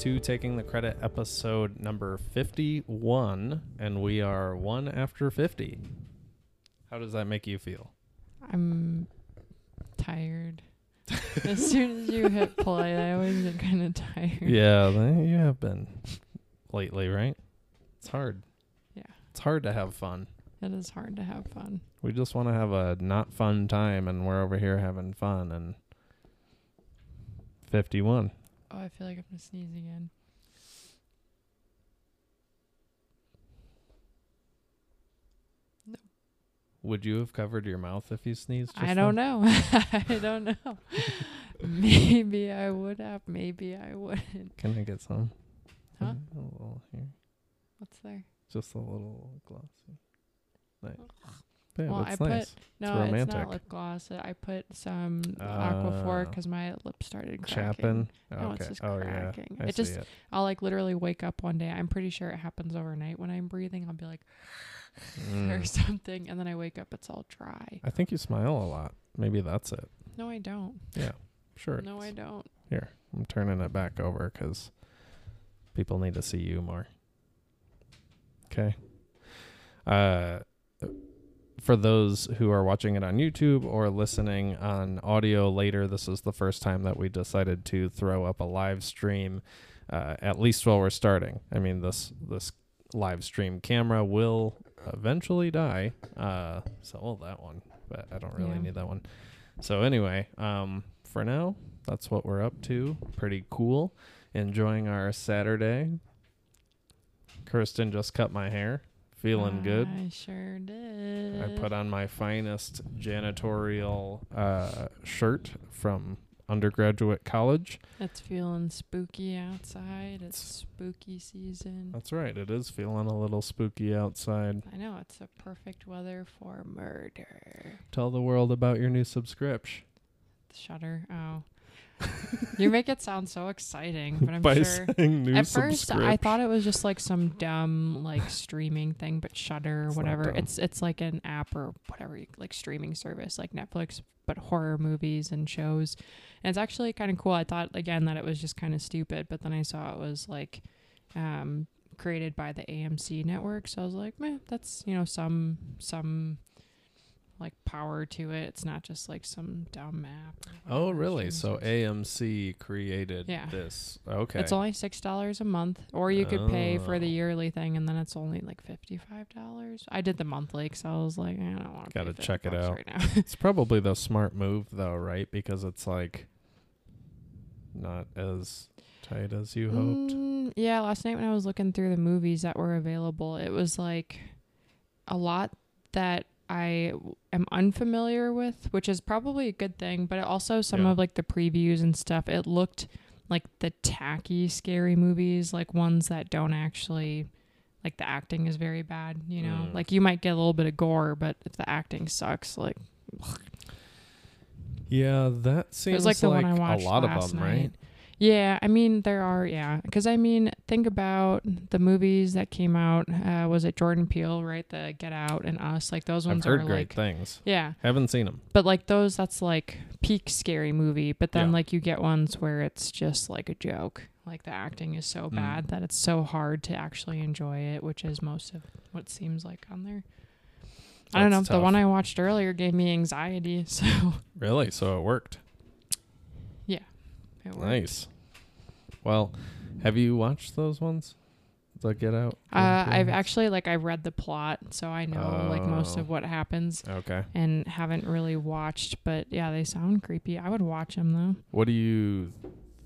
to Taking the Credit episode number 51, and we are one after 50. How does that make you feel? I'm tired. as soon as you hit play, I always get kind of tired. Yeah, you have been lately, right? It's hard. Yeah. It's hard to have fun. It is hard to have fun. We just want to have a not fun time, and we're over here having fun. And 51. Oh, I feel like I'm gonna sneeze again. Would you have covered your mouth if you sneezed? I don't know. I don't know. maybe I would have. Maybe I wouldn't. Can I get some? Huh? A little here. What's there? Just a little glossy. Nice. Yeah, Well, I nice. put no. It's romantic. not lip gloss. I put some Ah. Aquaphor because my lips started cracking. Chapping. No, it's just oh cracking. yeah. I It just- it. I'll like literally wake up one day. I'm pretty sure it happens overnight when I'm breathing. I'll be like or Mm. something, and then I wake up. It's all dry. I think you smile a lot. Maybe that's it. No, I don't. Yeah, sure. No. I don't. Here, I'm turning it back over because people need to see you more. Okay. Uh, for those who are watching it on YouTube or listening on audio later, this is the first time that we decided to throw up a live stream. Uh, at least while we're starting. I mean, this this live stream camera will eventually die. Uh, so that one, but I don't really Yeah. need that one. So anyway, um, for now, that's what we're up to. Pretty cool. Enjoying our Saturday. Kirsten just cut my hair. Feeling good. I sure did. I put on my finest janitorial uh, shirt from undergraduate college. It's feeling spooky outside. It's spooky season. That's right. It is feeling a little spooky outside. I know it's a perfect weather for murder. Tell the world about your new subscription. Shudder. Oh, you make it sound so exciting, but I'm By sure. At first, I thought it was just like some dumb like streaming thing, but Shudder It's whatever. It's it's like an app or whatever, like streaming service like Netflix, but horror movies and shows. And it's actually kind of cool. I thought again that it was just kind of stupid, but then I saw it was like um, created by the AMC network, so I was like, man, that's you know some some like power to it. It's not just like some dumb app. Oh, really? So. AMC created Yeah. this. Okay. It's only six dollars a month, or you could pay for the Oh. yearly thing, and then it's only like fifty five dollars. I did the monthly, because I was like, I don't want to. Gotta check it out. right now. It's probably the smart move though, right? Because it's like not as tight as you hoped. Mm, yeah, last night when I was looking through the movies that were available, it was like a lot that I am unfamiliar with, which is probably a good thing. But also some Yeah. of like the previews and stuff, it looked like the tacky, scary movies, like ones that don't actually. Like the acting is very bad, you know. Mm. Like you might get a little bit of gore, but if the acting sucks, like Yeah, that it seems was like I a lot of them, night. right? Yeah, I mean there are yeah, because I mean think about the movies that came out. Uh, was it Jordan Peele, right? The Get Out and Us, like those I've ones heard are great like things. yeah, Haven't seen them. but like those that's like peak scary movie. But then Yeah. like you get ones where it's just like a joke. Like the acting is so Mm. bad that it's so hard to actually enjoy it, which is most of what seems like on there. I don't know. That's The one. I watched earlier gave me anxiety, so Really? So it worked. It worked. Nice. Well, have you watched those ones? The Get Out. Uh, I've actually like I read the plot, so I know like most Oh. of what happens, Okay. and haven't really watched. But yeah, they sound creepy. I would watch them though. What do you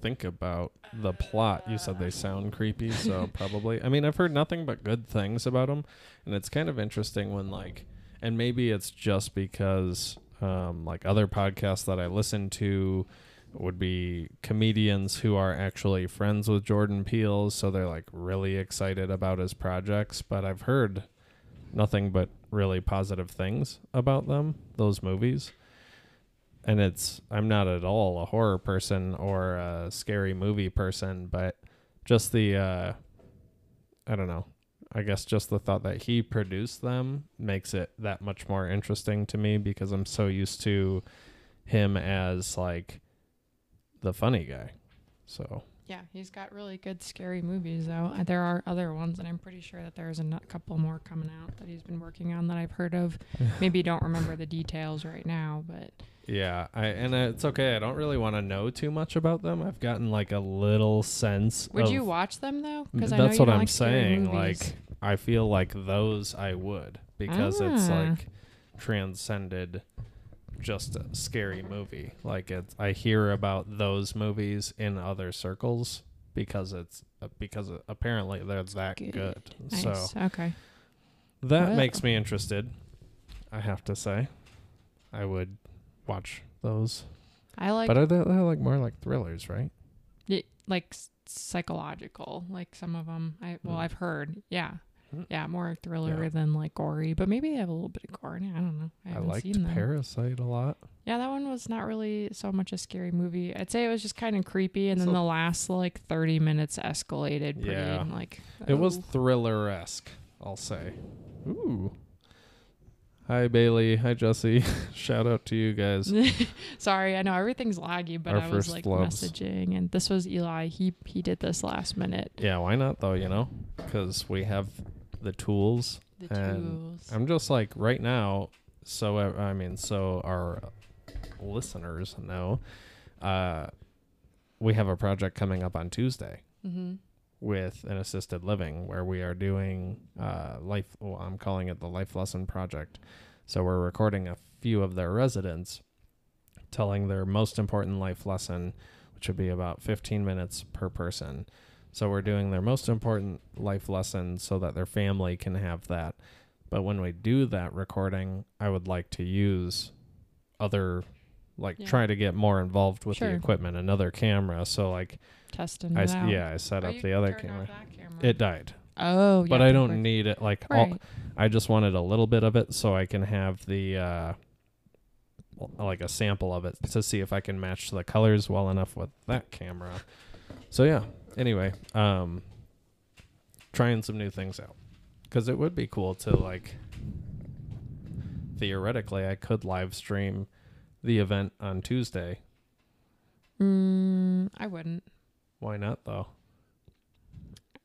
think about the plot? You said they sound creepy, so probably. I mean, I've heard nothing but good things about them, and it's kind of interesting when like, and maybe it's just because um, like other podcasts that I listen to would be comedians who are actually friends with Jordan Peele, so they're like really excited about his projects. But I've heard nothing but really positive things about them, those movies and it's I'm not at all a horror person or a scary movie person, but just the uh I don't know. I guess just the thought that he produced them makes it that much more interesting to me because I'm so used to him as like the funny guy. So Yeah, he's got really good scary movies though. Uh, There are other ones, and I'm pretty sure that there's a couple more coming out that he's been working on that I've heard of. Maybe don't remember the details right now, but Yeah, I and it's okay. I don't really want to know too much about them. I've gotten like a little sense. would you watch them though? Know that's what I'm like saying. Like I feel like those I would because it's Ah. like transcended just a scary movie. Like it's I hear about those movies in other circles because it's uh, because apparently they're that Good. good. nice. So okay. that Well- makes me interested. I have to say, I would watch those. I like but are they they're like more like thrillers, right? y- like psychological. Like some of them. I well, Mm. I've heard. Yeah. Mm. Yeah, more thriller Yeah. than like gory, but maybe they have a little bit of gore. in it. I don't know. I, I, haven't liked seen them. Parasite a lot. Yeah, that one was not really so much a scary movie. I'd say it was just kind of creepy, and then So- the last like thirty minutes escalated pretty Yeah. like. It was oh. thriller esque, I'll say. Ooh. Hi Bailey. Hi Jesse. Shout out to you guys. Sorry, I know everything's laggy, but Our I was first like loves. messaging, and this was Eli. He he did this last minute. Yeah, why not though? You know, because we have the tools. The And tools. I'm just like right now. So uh, I mean, so our listeners know, uh, we have a project coming up on Tuesday. mm-hmm. with an assisted living where we are doing uh, life well, I'm calling it the life lesson project. So we're recording a few of their residents telling their most important life lesson, which would be about 15 minutes per person. So we're doing their most important life lesson so that their family can have that. But when we do that recording, I would like to use other like Yeah. try to get more involved with Sure. the equipment, another camera. So like Testing I it out. yeah, I set Oh, up the other camera. camera. It died, Oh, but I don't perfect. need it. Like all, Right. I just wanted a little bit of it so I can have the uh, like a sample of it to see if I can match the colors well enough with that camera. So yeah. Anyway, um, trying some new things out because it would be cool to like. Theoretically, I could live stream the event on Tuesday. Mm, I wouldn't. Why not though?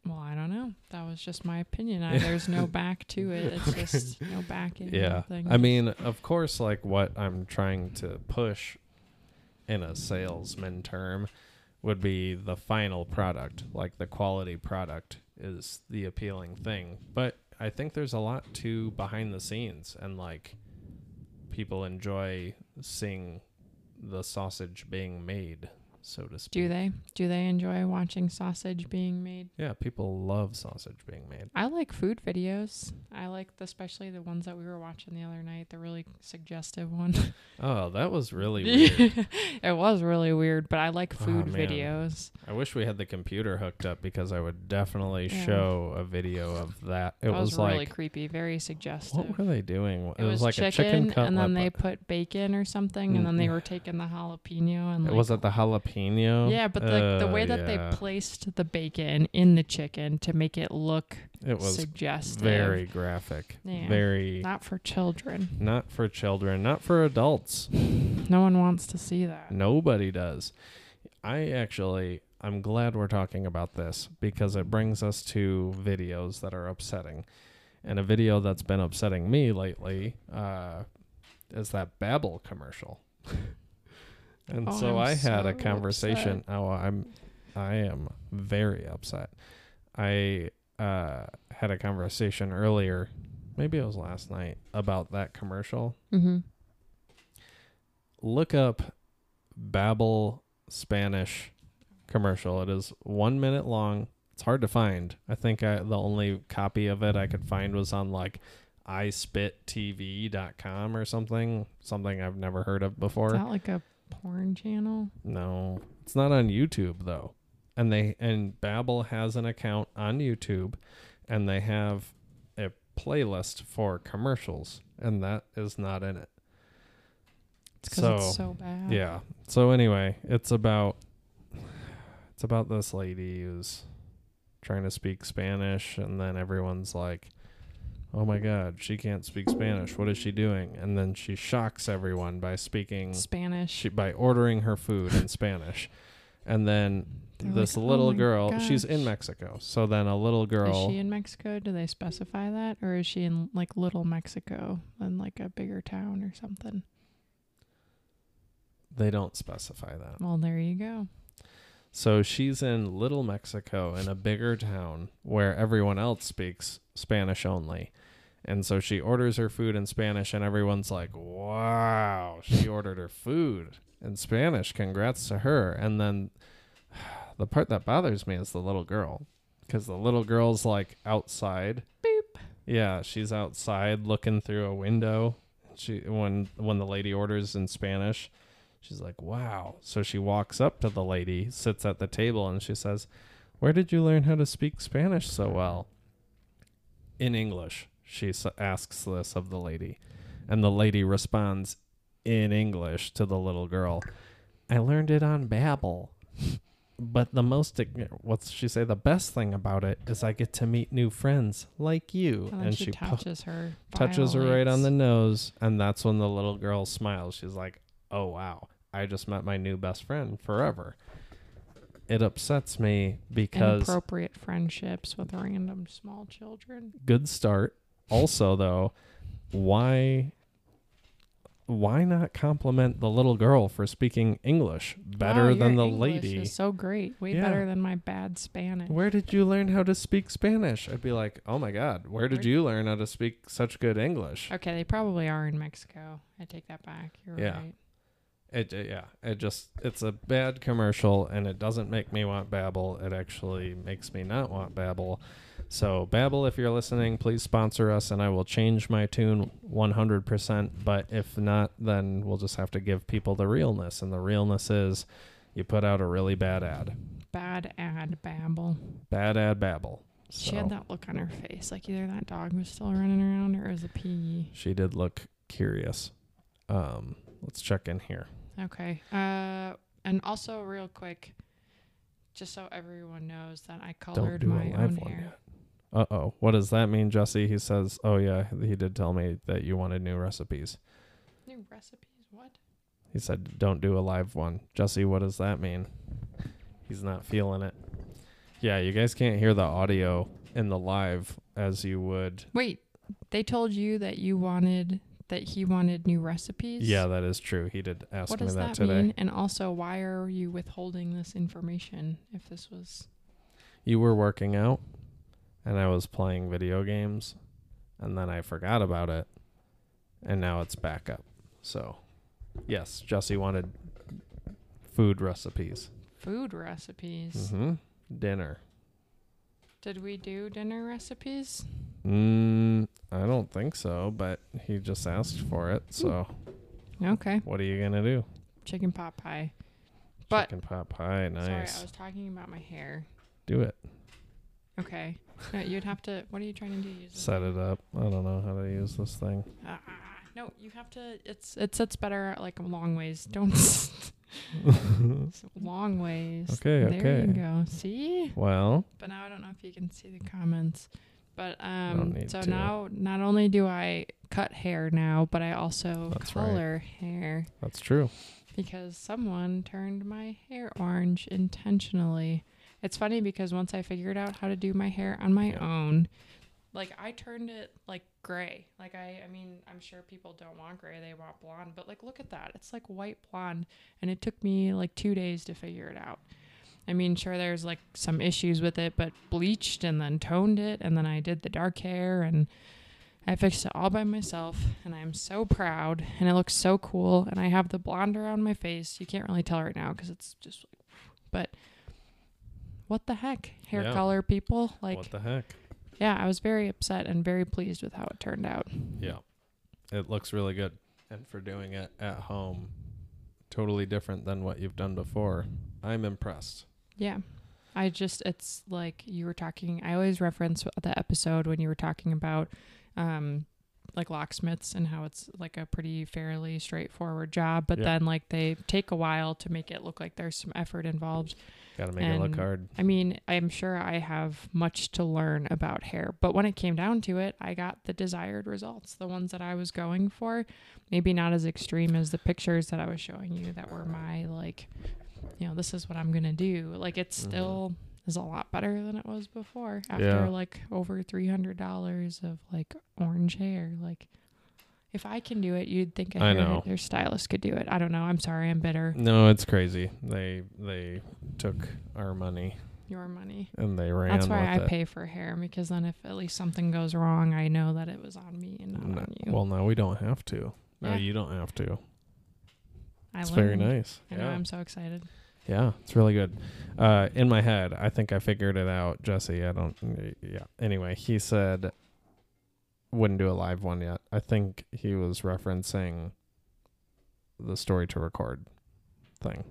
Well, I don't know. That was just my opinion. I, there's no back to it. It's just no back in. Yeah. Thing. I mean, of course, like what I'm trying to push in a salesman term would be the final product. Like the quality product is the appealing thing. But I think there's a lot to behind the scenes and like people enjoy seeing the sausage being made, so to speak. do they? Do they enjoy watching sausage being made? Yeah, people love sausage being made. I like food videos. I like the, especially the ones that we were watching the other night. The really suggestive one. Oh, that was really weird. it was really weird, but I like Oh, food man. videos. I wish we had the computer hooked up because I would definitely Yeah. show a video of that. It That was, was, like, really creepy, very suggestive. what were they doing? it, was, like chicken, a chicken cutlet. and then they put bacon or something, and then they were taking the jalapeno and it like, was it the jalapeno? Yeah, but the the Uh, way that yeah. they placed the bacon in the chicken to make it look it was suggestive, very graphic, Yeah. very not for children. not for children, not for adults. No one wants to see that. Nobody does. I actually, I'm glad we're talking about this because it brings us to videos that are upsetting. And a video that's been upsetting me lately uh, is that Babbel commercial. and Oh, so I'm I had so a conversation. upset. Oh, I'm, I am very upset. I uh, had a conversation earlier, maybe it was last night, about that commercial Mm-hmm. look up Babbel Spanish commercial. It is one minute long. It's hard to find. I think I, the only copy of it I could find was on like ispittv.com or something. Something I've never heard of before. that like a porn channel? No, it's not on YouTube though. And they and Babbel has an account on YouTube, and they have a playlist for commercials, and that is not in it. It's because So, it's so bad. Yeah. So anyway, it's about it's about this lady who's trying to speak Spanish and then everyone's like, "Oh my god, she can't speak Spanish. What is she doing?" And then she shocks everyone by speaking Spanish. she by ordering her food in Spanish. And then They're this like, "Oh little my girl, she's in. Mexico. So then a little girl. Is she in Mexico? Do they specify that, or is she in like Little Mexico, in like a bigger town or something? they don't specify that. Well, there you go. So she's in Little Mexico in a bigger town where everyone else speaks Spanish only. And so she orders her food in Spanish, and everyone's like, wow, she ordered her food in Spanish. Congrats to her. And then the part that bothers me is the little girl because the little girl's like outside. Boop. Yeah, she's outside looking through a window. She when when the lady orders in Spanish, she's like, "Wow." So she walks up to the lady, sits at the table and she says, "Where did you learn how to speak Spanish so well?" In English. She s- asks this of the lady. And the lady responds in English to the little girl, "I learned it on Babbel." But the most, what's she say? The best thing about it is I get to meet new friends like you. Oh, and then she, pu- touches her. touches her right on the nose, and that's when the little girl smiles. She's like, "Oh wow, I just met my new best friend forever." It upsets me because inappropriate friendships with random small children. good start. Also, though, why why not compliment the little girl for speaking English better Wow, than the English lady? Is so great, way Yeah. better than my bad Spanish. Where did you learn how to speak Spanish? I'd be like, "Oh my god, where did you learn how to speak such good English?" Okay, they probably are in Mexico. I take that back. You're Yeah. right. It it- yeah, it just it's a bad commercial and it doesn't make me want Babbel. It actually makes me not want Babbel. So Babbel, if you're listening, please sponsor us and I will change my tune 100%, but if not then we'll just have to give people the realness and the realness is you put out a really bad ad. Bad ad Babbel. Bad ad Babbel. She had that look on her face, like either that dog was still running around or it was a pee. she did look curious. Um let's check in here. Okay. Uh, and also real quick, just so everyone knows that I colored my own hair. yet. Uh oh. What does that mean, Jesse? He says, Oh, yeah, he did tell me that you wanted new recipes. New recipes? What? He said, Don't do a live one. Jesse, what does that mean? He's not feeling it. Yeah, you guys can't hear the audio in the live as you would. Wait, they told you that you wanted that he wanted new recipes. Yeah, that is true. He did ask What me does that, that, today. mean? And also, why are you withholding this information if this was You were working out, and I was playing video games, and then I forgot about it, and now it's back up. So, yes, Jesse wanted food recipes. food recipes? hmm Dinner. Did we do dinner recipes? Mm, I don't think so, but he just asked for it. So, Okay. what are you gonna do? Chicken pot pie. But- Chicken pot pie, Nice. Sorry. I was talking about my hair. do it. Okay. No, you'd have to. What are you trying to do? Use Set it up. I don't know how to use this thing. Ah, no, you have to. It's it sits better like a long ways. Don't long ways. Okay, There okay. you go. See. well, But now I don't know if you can see the comments. But um, so to. now not only do I cut hair now, but I also That's right. hair that's true. because someone turned my hair orange intentionally. It's funny because once I figured out how to do my hair on my Yeah. own, like I turned it like gray. Like I I mean, I'm sure people don't want gray, they want blonde, but like look at that. It's like white blonde and it took me like 2 days to figure it out. I mean, sure there's like some issues with it, but bleached and then toned it and then I did the dark hair and I fixed it all by myself and I'm so proud and it looks so cool and I have the blonde around my face. You can't really tell right now cuz it's just like but what the heck? Hair Yeah. color people like what the heck? yeah, I was very upset and very pleased with how it turned out. Yeah. It looks really good. And for doing it at home, totally different than what you've done before. I'm impressed. Yeah. I just it's like you were talking I always reference the episode when you were talking about um like locksmiths and how it's like a pretty fairly straightforward job, but Yeah. then like they take a while to make it look like there's some effort involved. Got to make it look hard. I mean, I'm sure I have much to learn about hair, but when it came down to it, I got the desired results, the ones that I was going for. Maybe not as extreme as the pictures that I was showing you that were my like you know, this is what I'm gonna do. Like it Mhm. still is a lot better than it was before. After Yeah. like over three hundred dollars of like orange hair. Like if I can do it, you'd think a I know. hair stylist could do it. I don't know. I'm sorry, I'm bitter. No, it's crazy. They they took our money Your money. and they ran That's why I with it. pay for hair because then if at least something goes wrong, I know that it was on me and not No- on you. Well, now we don't have to. No, Yeah. you don't have to. I It's very learned. nice. I know. Yeah. I'm so excited. Yeah, it's really good. Uh, in my head, I think I figured it out. Jesse, I don't. Yeah. Anyway, he said wouldn't do a live one yet. I think he was referencing the story to record thing.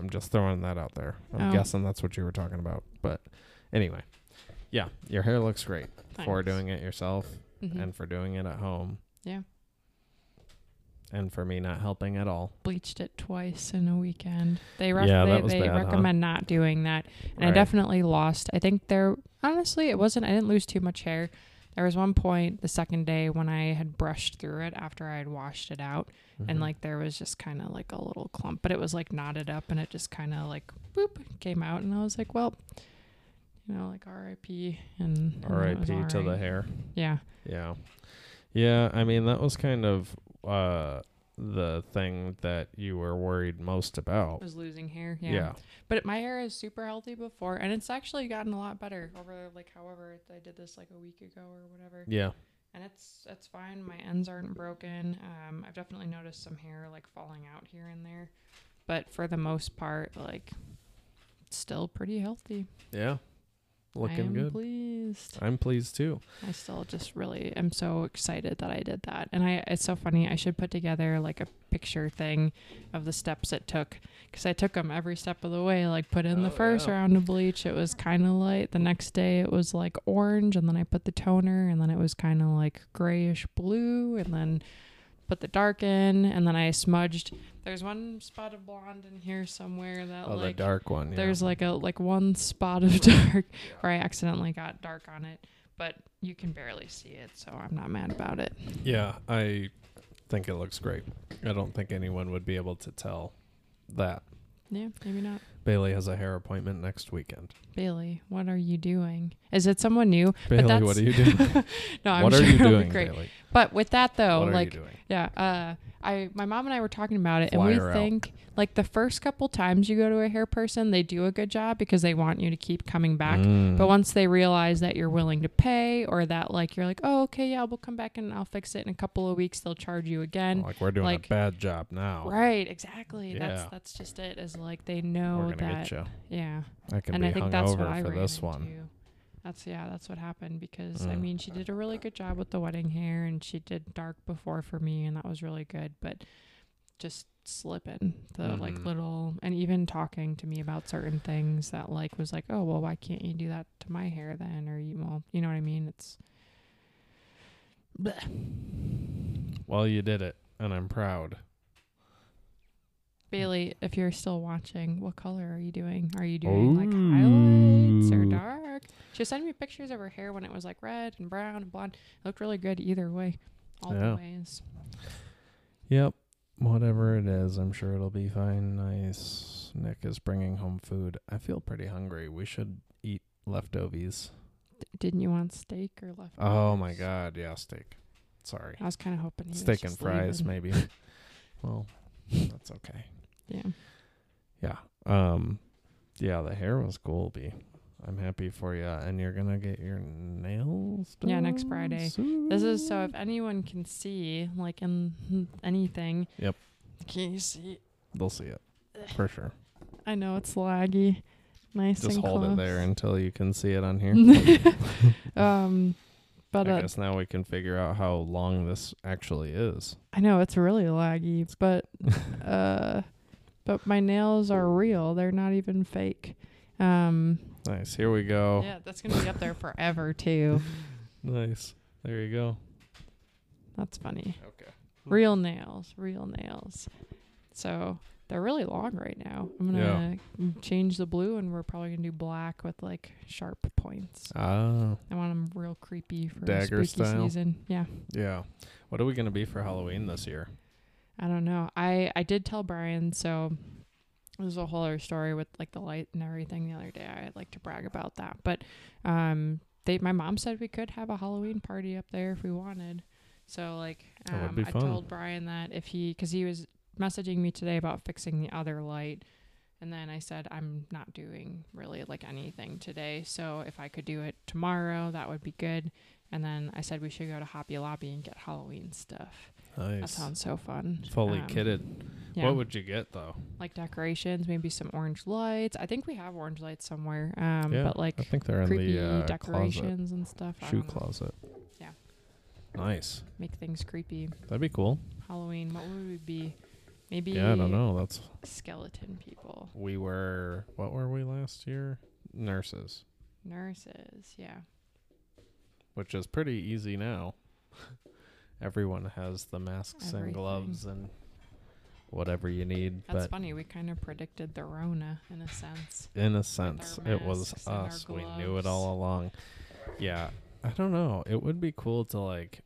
I'm just throwing that out there. I'm Oh. guessing that's what you were talking about. But anyway, yeah, your hair looks great for doing it yourself Mhm. and for doing it at home. Yeah. And for me not helping at all. bleached it twice in a weekend. They Yeah, they, they bad, huh? recommend not doing that. And I definitely lost. I think there honestly it wasn't I didn't lose too much hair. There was one point the second day when I had brushed through it after I had washed it out and Mhm. like there was just kind of like a little clump, but it was like knotted up and it just kind of like boop came out and I was like, well, you know, like RIP and, and then it was R.I.P. to the hair. Yeah. Yeah. Yeah, I mean that was kind of uh the thing that you were worried most about. was losing hair. Yeah. Yeah. But my hair is super healthy before, and it's actually gotten a lot better over like however I did this like a week ago or whatever. Yeah. And it's it's fine. My ends aren't broken. Um, I've definitely noticed some hair like falling out here and there, but for the most part, like it's still pretty healthy. Yeah. Looking good. pleased. I'm pleased too. I still just really am so excited that I did that. And I it's so funny. I should put together like a picture thing of the steps it took cuz I took them every step of the way. Like put in the Oh, first yeah. round of bleach, it was kind of light. The next day it was like orange and then I put the toner and then it was kind of like grayish blue and then put the dark in and then I smudged. There's one spot of blonde in here somewhere that Oh, like the dark one. Yeah. there's like a like one spot of dark where I accidentally got dark on it, but you can barely see it, so I'm not mad about it. Yeah, I think it looks great. I don't think anyone would be able to tell that. Yeah, maybe not. Bailey has a hair appointment next weekend. Bailey, what are you doing? Is it someone new? Bailey, what are you doing? no, I'm what sure are you doing, great. Bailey? But with that though, what are like you doing? yeah, uh I my mom and I were talking about it Fly and we her out. think like the first couple times you go to a hair person, they do a good job because they want you to keep coming back. Mm. But once they realize that you're willing to pay or that like you're like, "Oh, okay, yeah, we'll come back and I'll fix it in a couple of weeks." They'll charge you again. like we're doing like- a bad job now. Right, exactly. That's Yeah. that's just it. Is like they know that. Yeah, I can and be I think that's over what I for this into. one. That's yeah, that's what happened because I Mm. mean she did a really good job with the wedding hair and she did dark before for me and that was really good. But just slipping the like Mhm. little and even talking to me about certain things that like was like, oh well, why can't you do that to my hair then? Or you well, you know what I mean? It's. Bleh. Well, you did it, and I'm proud. Bailey, if you're still watching, what color are you doing? Are you doing like highlights or Ooh. Dark? She was sending me pictures of her hair when it was like red and brown and blonde. It looked really good either way. All Yeah. the ways. Yep. Whatever it is, I'm sure it'll be fine. Nice. Nick is bringing home food. I feel pretty hungry. We should eat leftovers. D- didn't you want steak or left? Oh my god, yeah, steak. Sorry. I was kind of hoping Steak and fries, leaving. maybe. well, that's okay. Yeah. Yeah. Um yeah, the hair was cool, B. I'm happy for you. And you're gonna get your nails done. Yeah, next Friday. This is so if anyone can see, like in anything. Yep. Can you see? They'll see it. For sure. I know it's laggy. Nice. Just hold close. it there until you can see it on here. um, but I uh, guess now we can figure out how long this actually is. I know it's really laggy, but uh, but my nails are real. They're not even fake. Um, Nice. Here we go. yeah, that's gonna be up there forever too. Nice. There you go. That's funny. Okay. Real nails, real nails. So they're really long right now. I'm gonna change the blue, and we're probably gonna do black with like sharp points. Ah, I want them real creepy for Dagger spooky style? season. Yeah. yeah. What are we gonna be for Halloween this year? I don't know. I I did tell Brian so there's a whole other story with like the light and everything the other day. I'd like to brag about that. But um they my mom said we could have a Halloween party up there if we wanted. So like um I told Brian that if he cuz he was messaging me today about fixing the other light and then I said I'm not doing really like anything today. So if I could do it tomorrow, that would be good. And then I said we should go to Hobby Lobby and get Halloween stuff. That Nice. sounds so fun. Fully Um, kitted. Yeah What would you get though? like decorations, maybe some orange lights. I think we have orange lights somewhere. Um, Yeah, but like I think they're in the uh, closet, decorations and stuff. Shoe closet. Yeah. Nice. Make things creepy. That'd be cool. Halloween. What would we be? Maybe Yeah, I don't know. That's skeleton people, we were. What were we last year? Nurses, nurses. Yeah. which is pretty easy now. Everyone has the masks and gloves and whatever you need. That's but funny. We kind of predicted the Rona in a sense. in a sense, it was masks and our us. We knew it all along. Yeah, I don't know. It would be cool to like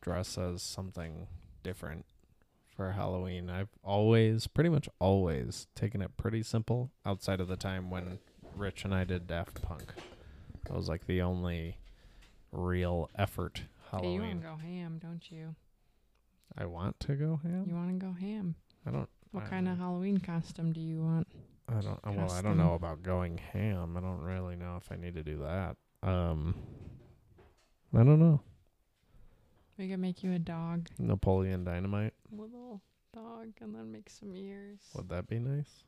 dress as something different for Halloween. I've always, pretty much always, taken it pretty simple outside of the time when Rich and I did Daft Punk. That was like the only real effort Hey, you want to go ham, don't you? I want to go ham. You want to go ham? I don't. What I kind of don't- Halloween costume do you want? I don't. Well, I don't know about going ham. I don't really know if I need to do that. Um, I don't know. We could make you a dog, Napoleon Dynamite. little dog, and then make some ears. Would that be nice?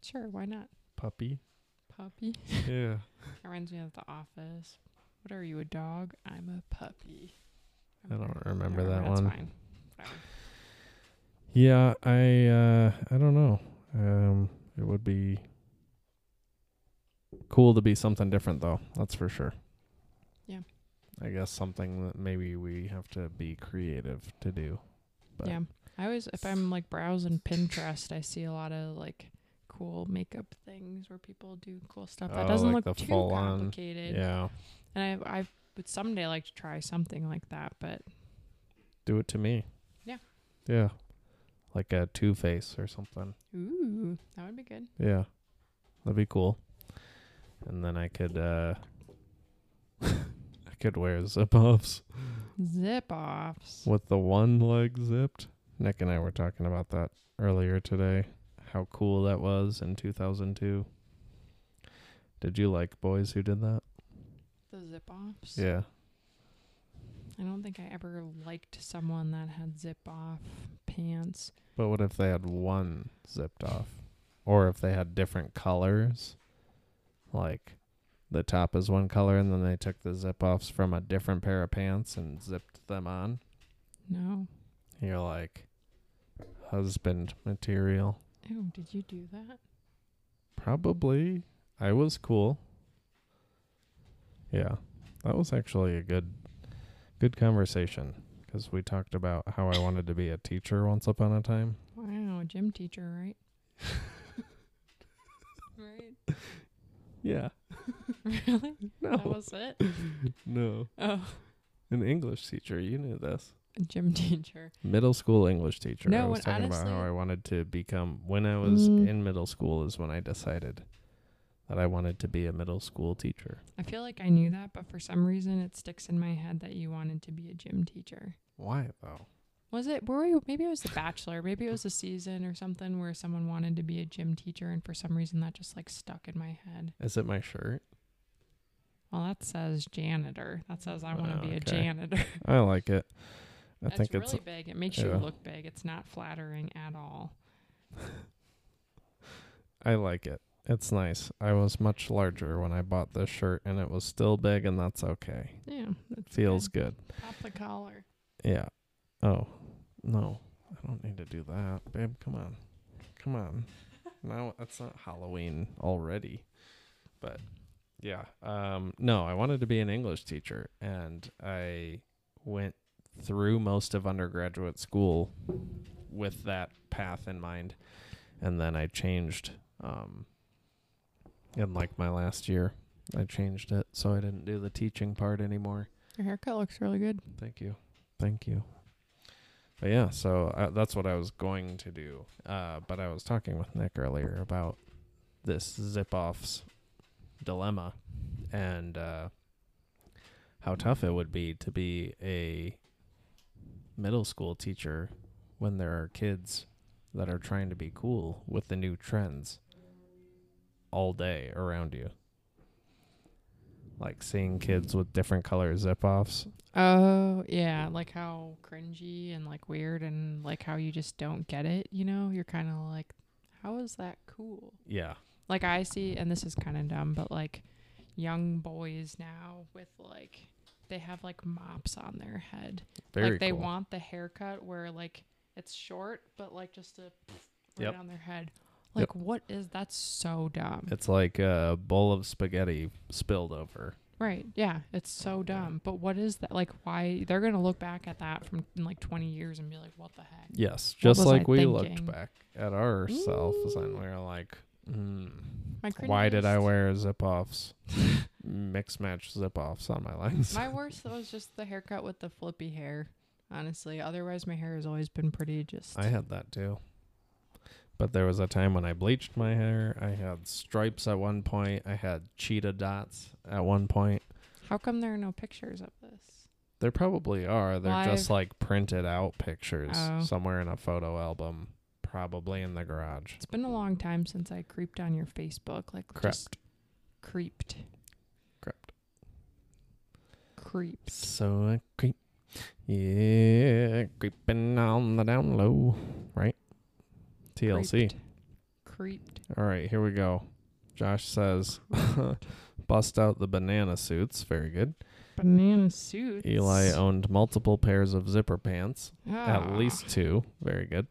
Sure, why not? Puppy. Puppy. yeah. Reminds me of The Office. What are you, a dog? I'm a puppy. I don't remember that that's one. Fine. Whatever. Yeah. I. Uh. I don't know. Um. It would be cool to be something different, though. That's for sure. Yeah. I guess something that maybe we have to be creative to do. But Yeah. I always, if I'm like browsing Pinterest, I see a lot of like cool makeup things where people do cool stuff that Oh, doesn't like look the too full on- complicated. Yeah. And I, I would someday like to try something like that, but Do it to me. Yeah. Yeah. Like a Two Face or something. ooh, that would be good. Yeah. That'd be cool. And then I could uh I could wear zip offs Zip offs. with the one leg zipped. Nick and I were talking about that earlier today. How cool that was in 2002. Did you like boys who did that? The zip offs. Yeah. I don't think I ever liked someone that had zip off pants. But what if they had one zipped off? Or if they had different colors? Like the top is one color and then they took the zip offs from a different pair of pants and zipped them on. No. You're like husband material. Ew, did you do that? Probably. I was cool. Yeah. That was actually a good good conversation cuz we talked about how I wanted to be a teacher once upon a time. Wow, a gym teacher, right? right. Yeah. really? No. That was it? no. Oh, An English teacher, you knew this. a gym teacher. Middle school English teacher. I No, was and talking about how I wanted to become when I was Mm. in middle school is when I decided that I wanted to be a middle school teacher. I feel like I knew that, but for some reason it sticks in my head that you wanted to be a gym teacher. Why though? Was it? Were we, maybe it was The Bachelor. Maybe it was a season or something where someone wanted to be a gym teacher, and for some reason that just like stuck in my head. Is it my shirt? Well, that says janitor. That says I want to Oh, be a janitor. I like it. I it's think it's really big. It makes you look big. It's not flattering at all. I like it. It's nice. I was much larger when I bought this shirt and it was still big and that's okay. Yeah, it Feels good. Pop the collar. Yeah. Oh. No. I don't need to do that. Babe, come on. Come on. now it's not Halloween already. But yeah. Um no, I wanted to be an English teacher and I went through most of undergraduate school with that path in mind. And then I changed um in like my last year. I changed it so I didn't do the teaching part anymore. Your haircut looks really good. Thank you. Thank you. But yeah, so uh, that's what I was going to do. Uh, but I was talking with Nick earlier about this zip offs dilemma and uh, how tough it would be to be a middle school teacher when there are kids that are trying to be cool with the new trends all day around you. Like seeing kids with different color zip offs. Oh, yeah, like how cringy and like weird and like how you just don't get it, you know? You're kind of like how is that cool? Yeah. Like I see and this is kind of dumb, but like young boys now with like they have like mops on their head. Very like they cool. want the haircut where like it's short but like just a right Yep. on their head. Like what is that's so dumb. It's like a bowl of spaghetti spilled over. Right. Yeah. It's so dumb. But what is that? Like, why? They're going to look back at that from in like 20 years and be like, what the heck? Yes, just was I like we looked back at ourselves and we were like, hmm, My why did I wear zip offs, mix match zip offs on my legs? My worst was just the haircut with the flippy hair, honestly. Otherwise, my hair has always been pretty just. I had that too. But there was a time when I bleached my hair. I had stripes at one point. I had cheetah dots at one point. How come there are no pictures of this? There probably are. They're just like printed out pictures Oh. somewhere in a photo album, probably in the garage. It's been a long time since I creeped on your Facebook. Like, just creeped. Crept. Creeped. So I creep, yeah, creeping on the down low, right? TLC. Creeped. Creeped. All right, here we go. Josh says, "Bust out the banana suits." Very good. Banana suits. Eli owned multiple pairs of zipper pants, at Ah. least two. Very good.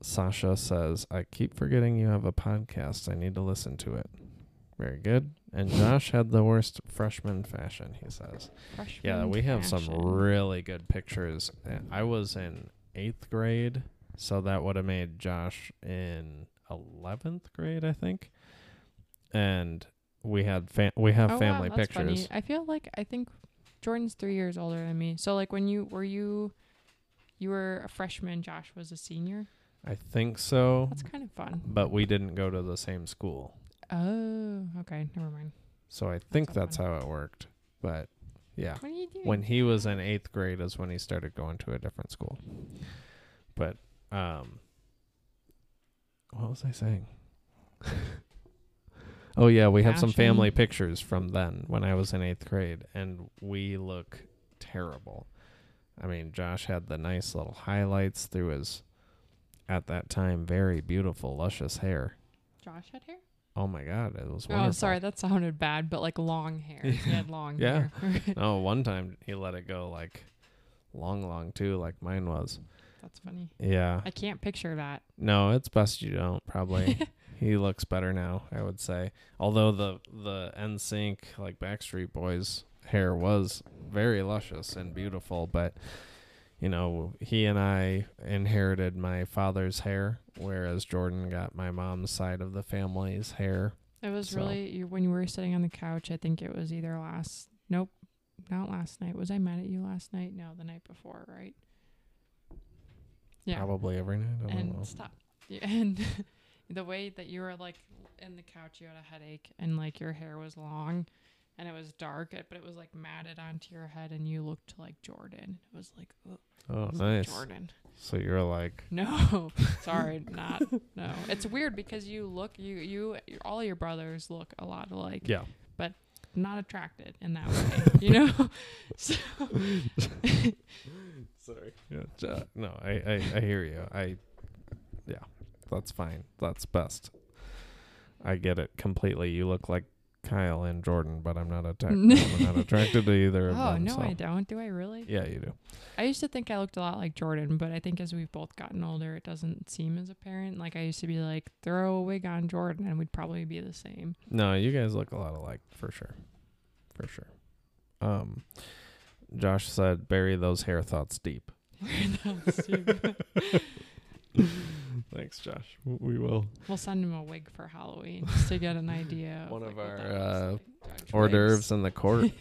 Sasha says, "I keep forgetting you have a podcast. I need to listen to it." Very good. And Josh had the worst freshman fashion. He says. Yeah, we have some really good pictures. I was in eighth grade, so that would have made Josh in eleventh grade, I think. And we had fa- we have Oh, wow, family that's pictures. Funny. I feel like I think Jordan's three years older than me. So like when you were you you were a freshman, Josh was a senior. I think so, That's kind of fun. but we didn't go to the same school, Oh, okay, never mind. so I think so that's how it worked. But yeah, What are you doing? when he was in eighth grade is when he started going to a different school. But um, what was I saying? oh yeah, we have some Fashion. family pictures from then when I was in eighth grade, and we look terrible. I mean, Josh had the nice little highlights through his, at that time, very beautiful, luscious hair. Josh had hair? Oh my God, it was wonderful. Oh, sorry, that sounded bad, but like long hair. he had long hair. Yeah. hair. Oh, one time he let it go like long, long too, like mine was. That's funny. Yeah. I can't picture that. No, it's best you don't. Probably he looks better now. I would say. Although the the NSYNC like Backstreet Boys hair was very luscious and beautiful, but you know he and I inherited my father's hair, whereas Jordan got my mom's side of the family's hair. It was So- really you, when you were sitting on the couch. I think it was either last. Nope, not last night. Was I mad at you last night? No, the night before, right? Yeah. Probably every night. I don't and know. stop. Yeah, And the way that you were like in the couch, you had a headache, and like your hair was long, and it was dark, but it was like matted onto your head, and you looked like Jordan. It was like, oh, Oh, was like nice. Jordan. So you're like, No, sorry, not no. It's weird because you look, you you all your brothers look a lot alike. yeah. But not attracted in that way, you know. so, Sorry. Yeah. j- No, I, I I hear you. I yeah, that's fine. That's best. I get it completely. You look like Kyle and Jordan, but I'm not atta- I'm not attracted to either of oh them. no, so. I don't. Do I really? Yeah, you do. I used to think I looked a lot like Jordan, but I think as we've both gotten older, it doesn't seem as apparent. Like I used to be like, throw a wig on Jordan, and we'd probably be the same. No, you guys look a lot alike for sure. For sure. Um Josh said bury those hair thoughts deep. Thanks, Josh. We will. we'll send him a wig for Halloween just to get an idea. One of of like, what our, uh, like. Hors d'oeuvres in the court.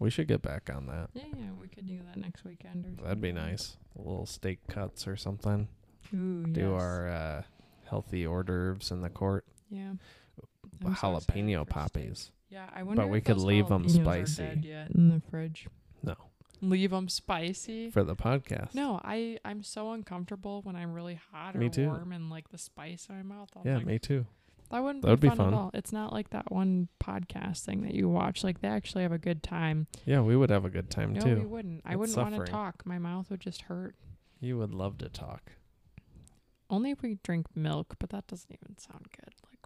We should get back on that. Yeah, yeah, we could do that next weekend or That'd be nice. A little steak cuts or something. Ooh, Do yes. our uh, healthy hors d'oeuvres in the court. yeah. I'm so excited jalapeno for steak. poppies. Yeah, I wonder. But we could those them jalapenos are spicy. dead yet in the fridge. No, Leave them spicy. for the podcast. No, I I'm so uncomfortable when I'm really hot or Me too. warm and like the spice in my mouth. I'm Yeah, like, me too. That wouldn't That would be be fun, fun. at all. It's not like that one podcast thing that you watch. Like they actually have a good time. Yeah, we would have a good time no, too. we wouldn't. I It's wouldn't want to talk. My mouth would just hurt. You would love to talk. Only if we drink milk, but that doesn't even sound good. Like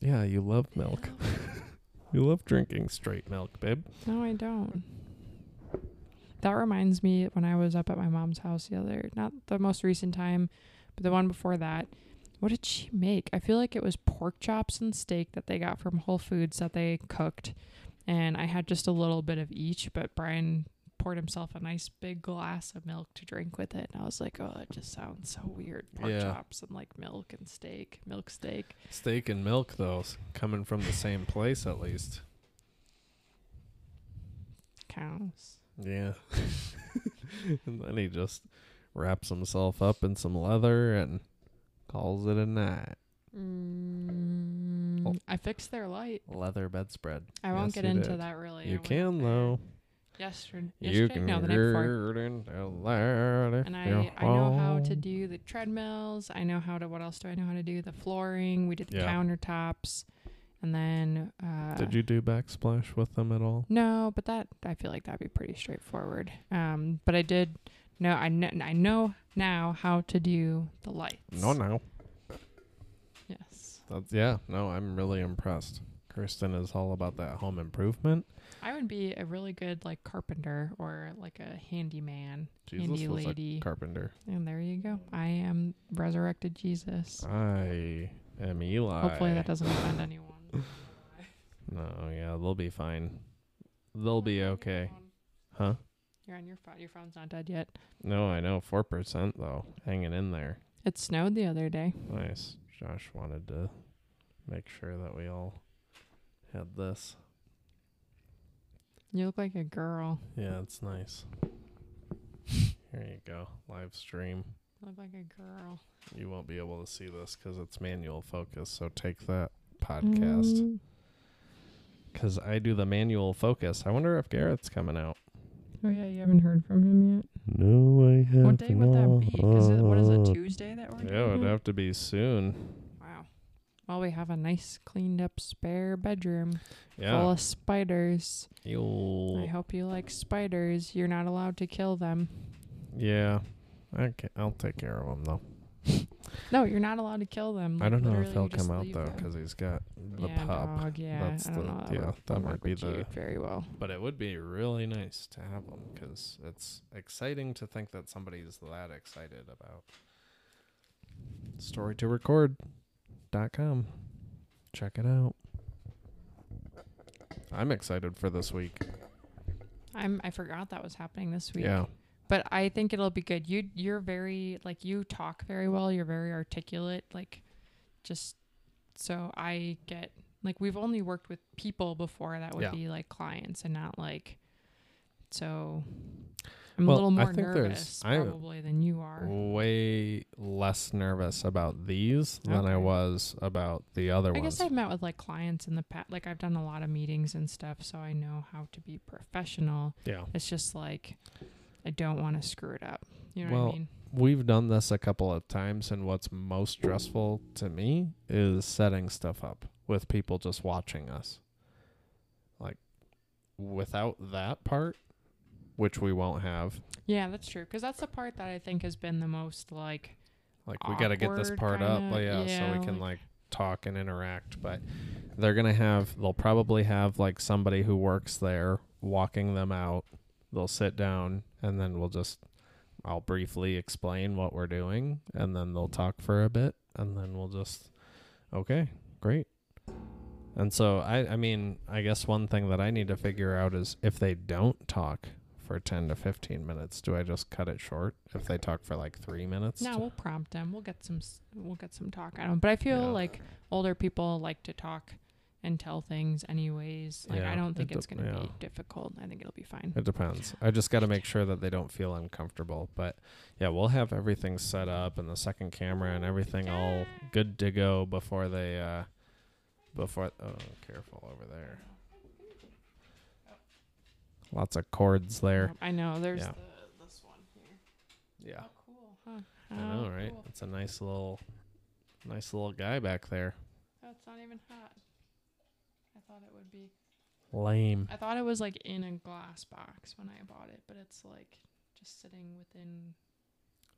Yeah, you love milk. you love drinking straight milk, babe. no, I don't. That reminds me when I was up at my mom's house the other, not the most recent time, but the one before that. What did she make? I feel like it was pork chops and steak that they got from Whole Foods that they cooked. And I had just a little bit of each, but Brian poured himself a nice big glass of milk to drink with it. And I was like, oh, it just sounds so weird. Pork Yeah. chops and like milk and steak, milk steak. Steak and milk, though, coming from the same place at least. Cows. Yeah. and then he just wraps himself up in some leather and calls it a night. Mm, Oh. I fixed their light. Leather bedspread. I won't Yes, get into did. that really. You can there though. Yesterday, You can no, the night before. into And I, I know how to do the treadmills. I know how to. What else do I know how to do? The flooring. We did the Yeah. countertops, and then. Uh, Did you do backsplash with them at all? No, but that I feel like that'd be pretty straightforward. Um, but I did. No, I know. I know now how to do the lights. No, no. Yes. That's, yeah, no, I'm really impressed. Kristen is all about that home improvement. I would be a really good like carpenter or like a handyman, Jesus handy was lady. a carpenter. and there you go. I am resurrected Jesus. I am Eli. Hopefully that doesn't offend anyone. No, yeah, they'll be fine. They'll be okay. Huh? You're on your phone. Your phone's not dead yet. No, I know. 4% though. Hanging in there. It snowed the other day. Nice. Josh wanted to make sure that we all had this. You look like a girl. Yeah, it's nice. Here you go. Live stream. You look like a girl. You won't be able to see this because it's manual focus. So take that podcast. Mm. Because I do the manual focus. I wonder if Garrett's coming out. Oh yeah, you haven't heard from him yet. No, I haven't. What day would that be? Is it what is it Tuesday that we're Yeah, it'd have to be soon. Wow. Well, we have a nice cleaned up spare bedroom yeah. full of spiders. I You'll. hope you like spiders. You're not allowed to kill them. Yeah. Okay, I'll take care of them though. No, you're not allowed to kill them. I don't know if he'll come out though because he's got the yeah, pup. dog. Yeah, That's the- know. That yeah, would, that might be the- very well. But it would be really nice to have them because it's exciting to think that somebody's that excited about story to record.com. Check it out. I'm excited for this week. I'm. I forgot that was happening this week. Yeah. But I think it'll be good. You you're very like you talk very well. You're very articulate. Like, just so I get like we've only worked with people before that would Yeah. be like clients and not like. So, I'm Well, a little more nervous probably than you are. Way less nervous about these than I was about the other I ones. I guess I've met with like clients in the past. Like I've done a lot of meetings and stuff, so I know how to be professional. yeah. It's just like I don't want to screw it up. You know Well, what I mean? We've done this a couple of times, and what's most stressful to me is setting stuff up with people just watching us. Like, without that part, which we won't have, Yeah, that's true. Because that's the part that I think has been the most like like, we got to get this part up, kinda, like, yeah, so yeah, we can, like- like, talk and interact. But they're going to have, they'll probably have, like, somebody who works there walking them out. They'll sit down, and then we'll just I'll briefly explain what we're doing and then they'll talk for a bit and then we'll just okay, great. And so I I mean, I guess one thing that I need to figure out is if they don't talk for 10 to 15 minutes, do I just cut it short? If they talk for like 3 minutes? No, we'll prompt them. We'll get some. We'll get some talk out of them. But I feel Yeah. like older people like to talk, and tell things anyways. Like Yeah, I don't it think it's dep- gonna yeah. be difficult. I think it'll be fine. It depends. I just got to make sure that they don't feel uncomfortable. But yeah, we'll have everything set up and the second camera and everything all good to go before they uh before oh, careful over there. Lots of cords there. I know. There's Yeah. the, this one here. Yeah. Oh, cool, huh? I know, Oh, right? cool. It's a nice little nice little guy back there. It's not even hot. I thought it would be. Lame. I thought it was like in a glass box when I bought it, but it's like just sitting within.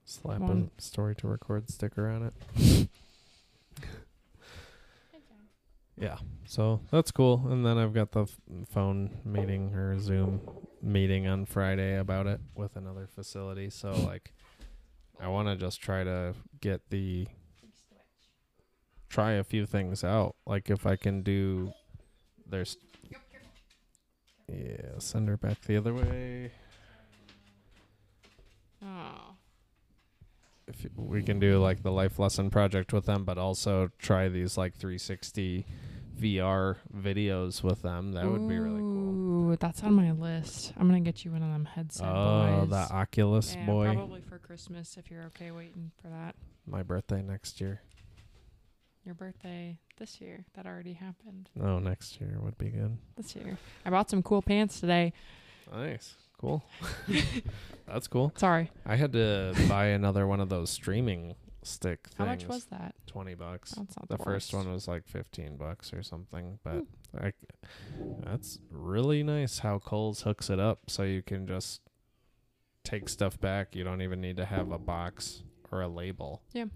Slap One. a story to record sticker on it. Yeah. So that's cool. And then I've got the f- phone meeting or Zoom meeting on Friday about it with another facility. So like I want to just try to get the try a few things out. Like if I can do there's Yeah, send her back the other way. Oh. If we can do like the life lesson project with them but also try these like 360 VR videos with them, that would be really cool. Ooh, that's on my list. I'm gonna get you one of them headset Oh, boys. the Oculus Yeah, boy. Probably for Christmas if you're okay waiting for that. My birthday next year. Your birthday this year. That already happened. No, next year would be good. This year. I bought some cool pants today. Nice. Cool. That's cool. Sorry. I had to buy another one of those streaming stick things. How much was that? 20 bucks. That's not The the, first one was like 15 bucks or something, hmm. but I, that's really nice how Kohl's hooks it up so you can just take stuff back. You don't even need to have a box or a label. Yeah.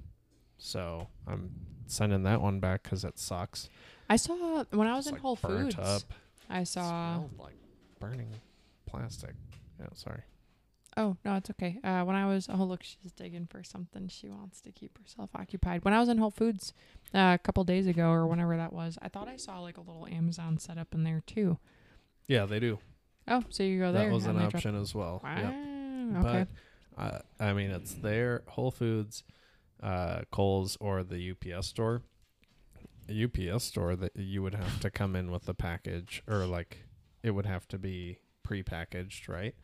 So I'm sending that one back because it sucks. I saw when I was It's, in like, Whole burnt Foods. Up. I saw. Smelled like burning plastic. Yeah, sorry. Oh no, it's okay. Uh, when I was oh look, she's digging for something. She wants to keep herself occupied. When I was in Whole Foods uh, a couple days ago or whenever that was, I thought I saw like a little Amazon setup in there too. Yeah, they do. Oh, so you go there. that was an option as well. Wow. Yep. Okay. But uh, I mean, it's there. Whole Foods, uh, Kohl's, or the UPS store. A UPS store that you would have to come in with the package, or like it would have to be pre-packaged, right?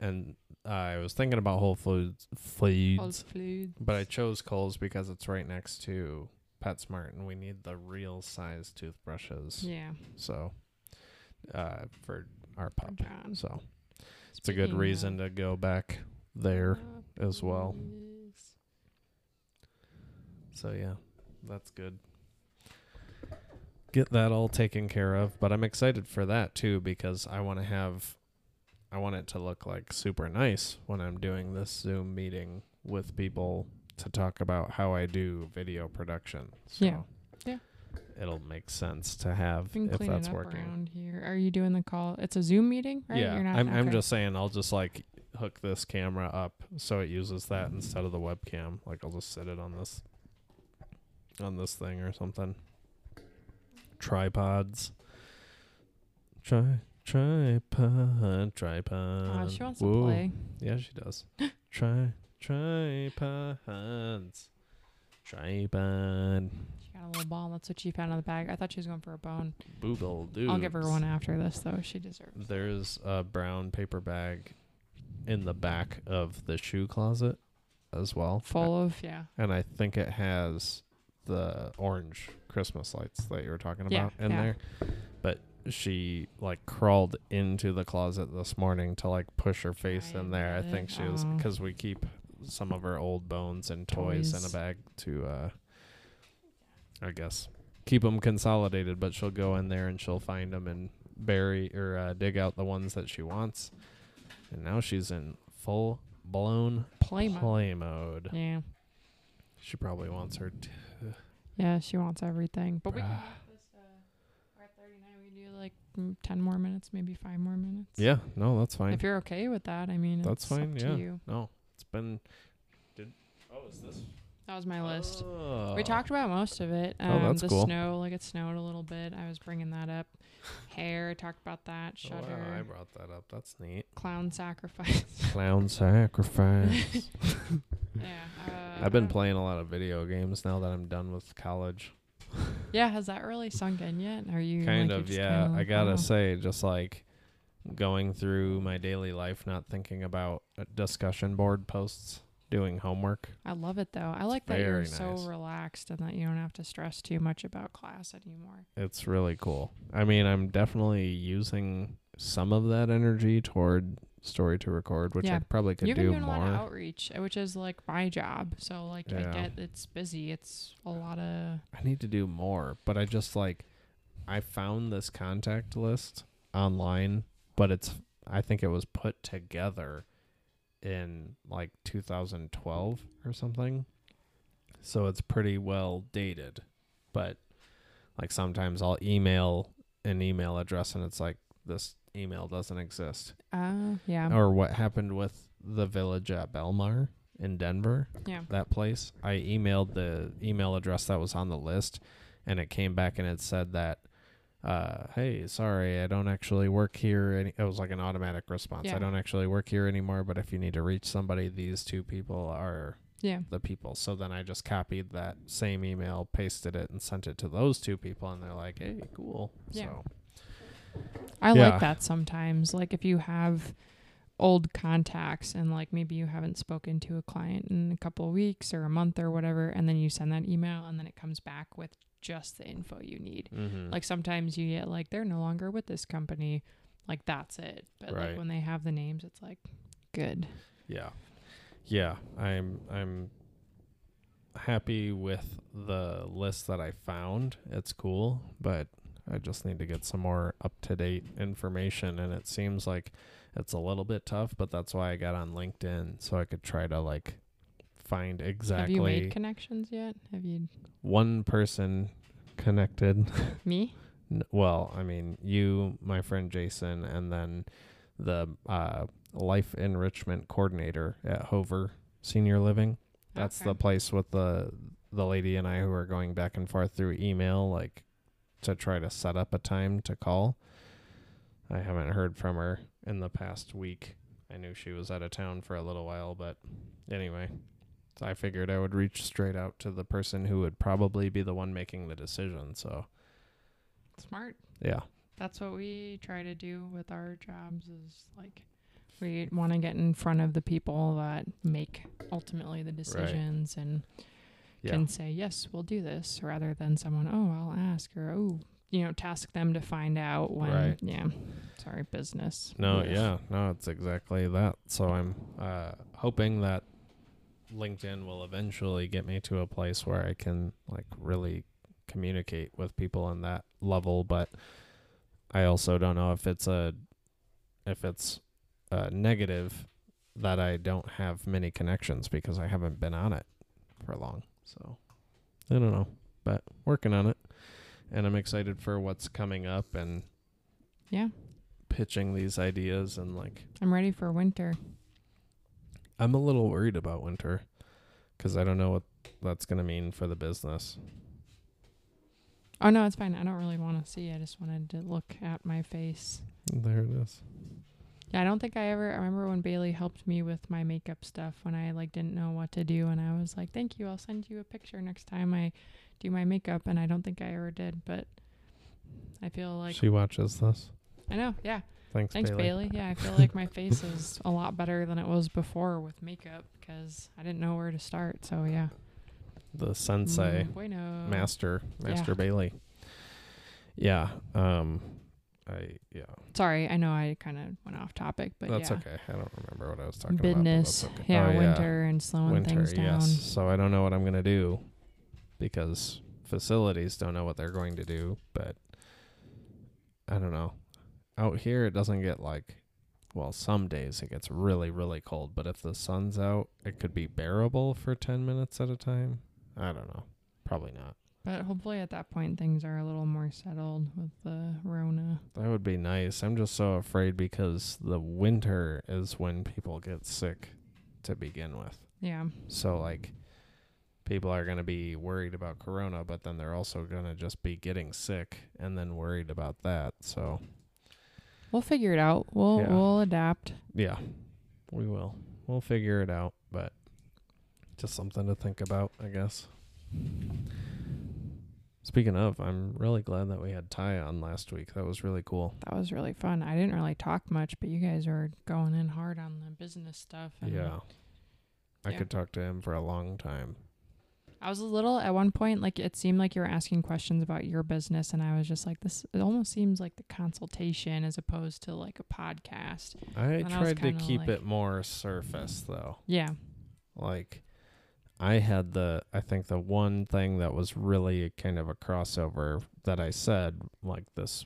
And uh, I was thinking about Whole Foods, Whole Foods, Foods. but I chose Kohl's because it's right next to PetSmart, and we need the real size toothbrushes. Yeah. So, uh, for our pup. So it's a good reason to go back there as well. So yeah, that's good. Get that all taken care of, but I'm excited for that too because I want to have I want it to look like super nice when I'm doing this Zoom meeting with people to talk about how I do video production. So Yeah. Yeah. It'll make sense to have if that's working. around here. Are you doing the call? It's a Zoom meeting, right? Yeah, You're not, I'm, I'm just saying I'll just like hook this camera up so it uses that instead of the webcam. Like I'll just set it on this on this thing or something. Tripods. Try tripod tripod. Oh, she wants Whoa. to play. Yeah, she does. Try tripods. Tripod. She got a little ball. That's what she found in the bag. I thought she was going for a bone. Boogle dude. I'll give her one after this, though. She deserves. There's a brown paper bag in the back of the shoe closet as well. Full of yeah. And I think it has the orange Christmas lights that you were talking Yeah, about in yeah. there. But she like crawled into the closet this morning to like push her face I in there. I think it. she was because we keep some of her old bones and toys, in a bag to, uh, I guess, keep them consolidated. But she'll go in there and she'll find them and bury or uh, dig out the ones that she wants. And now she's in full blown Play mode. play mode. Yeah. She probably wants her. T- Yeah, she wants everything. But we can make this. Uh, we're at 39. We can do like mm, 10 more minutes, maybe five more minutes. yeah, no, that's fine. If you're okay with that, I mean, That's it's up fine, to yeah. you. no, it's been. Did oh, is this? That was my list. Oh. We talked about most of it. Um, Oh, that's the cool. snow, like it snowed a little bit. I was bringing that up. Hair, talked about that. Oh, wow, I brought that up. That's neat. clown sacrifice. Clown sacrifice. yeah. Uh, I've been I playing a lot of video games now that I'm done with college. Yeah, has that really sunk in yet? Are you kind like, of, yeah. kinda I gotta oh. say, just like going through my daily life, not thinking about uh, discussion board posts, doing homework. I love it though. I like that you're Very so relaxed and that you don't have to stress too much about class anymore. It's really cool. I mean, I'm definitely using some of that energy toward story to record, which I probably could You've been do doing a lot of more. outreach, uh, which is like my job. So like Yeah. I get it's busy. It's a lot of I need to do more, but I just like I found this contact list online, but it's I think it was put together in like 2012 or something. So it's pretty well dated. But like sometimes I'll email an email address and it's like this email doesn't exist. uh yeah. Or what happened with the village at Belmar in Denver yeah. that place. I emailed the email address that was on the list, and it came back and it said that, uh, "Hey, sorry, I don't actually work here." Any- it was like an automatic response. Yeah. I don't actually work here anymore, but if you need to reach somebody, these two people are Yeah. the people. So then I just copied that same email, pasted it, and sent it to those two people, and they're like, "Hey, cool." Yeah. So I Yeah. like that sometimes. Like if you have old contacts and like maybe you haven't spoken to a client in a couple of weeks or a month or whatever and then you send that email and then it comes back with just the info you need. mhm. Like sometimes you get like they're no longer with this company. Like that's it. But Right. like when they have the names it's like good. Yeah. Yeah, I'm I'm happy with the list that I found. It's cool, but I just need to get some more up-to-date information and it seems like it's a little bit tough, but that's why I got on LinkedIn so I could try to like find exactly. Have you made connections yet? Have you one person connected. me? N- well, I mean, you, my friend Jason, and then the uh, life enrichment coordinator at Hover Senior Living. That's the place with the the lady and I who are going back and forth through email, like to try to set up a time to call. I haven't heard from her in the past week. I knew she was out of town for a little while, but anyway, I figured I would reach straight out to the person who would probably be the one making the decision. So smart. yeah, That's what we try to do with our jobs is like we want to get in front of the people that make ultimately the decisions and yeah, can say yes we'll do this rather than someone oh i'll ask or oh you know task them to find out when Right. yeah sorry business No, yeah, no, it's exactly that. So I'm uh, hoping that LinkedIn will eventually get me to a place where I can like really communicate with people on that level. But I also don't know if it's a if it's a negative that I don't have many connections because I haven't been on it for long. So I don't know, but working on it, and I'm excited for what's coming up and yeah pitching these ideas and like i'm ready for winter I'm a little worried about winter because I don't know what that's going to mean for the business. oh no it's fine i don't really want to see i just wanted to look at my face There it is. Yeah, I don't think I ever. I remember when Bailey helped me with my makeup stuff when I like didn't know what to do, and I was like, "Thank you, I'll send you a picture next time I do my makeup." And I don't think I ever did, but I feel like she watches this. I know. Yeah, Thanks, thanks, Bailey. Bailey. Yeah, I feel like my face is a lot better than it was before with makeup because I didn't know where to start. So yeah, The sensei, Mm, bueno. master, Master Yeah. Bailey. Yeah. Um, I yeah. Sorry, I know I kind of went off topic, but that's yeah, okay. I don't remember what I was talking business. about. Business, okay. Yeah, Oh, winter and slowing Winter, things down. yes. So I don't know what I'm gonna do because facilities don't know what they're going to do, but I don't know. Out here it doesn't get like well, some days it gets really, really cold, but if the sun's out, it could be bearable for 10 minutes at a time. I don't know. Probably not. But hopefully at that point things are a little more settled with the Rona. That would be nice. I'm just so afraid because the winter is when people get sick to begin with. Yeah. So like people are going to be worried about corona, but then they're also going to just be getting sick and then worried about that. So, We'll figure it out. We'll Yeah. we'll adapt. yeah. We will. We'll figure it out, but just something to think about, I guess. Speaking of, I'm really glad that we had Ty on last week. That was really cool. That was really fun. I didn't really talk much, but you guys were going in hard on the business stuff. And Yeah. I Yeah. could talk to him for a long time. I was a little at one point like it seemed like you were asking questions about your business, and I was just like, this. It almost seems like the consultation as opposed to like a podcast. I And I tried to keep like- it more surface though. Yeah. Like I had the I think the one thing that was really kind of a crossover that I said like this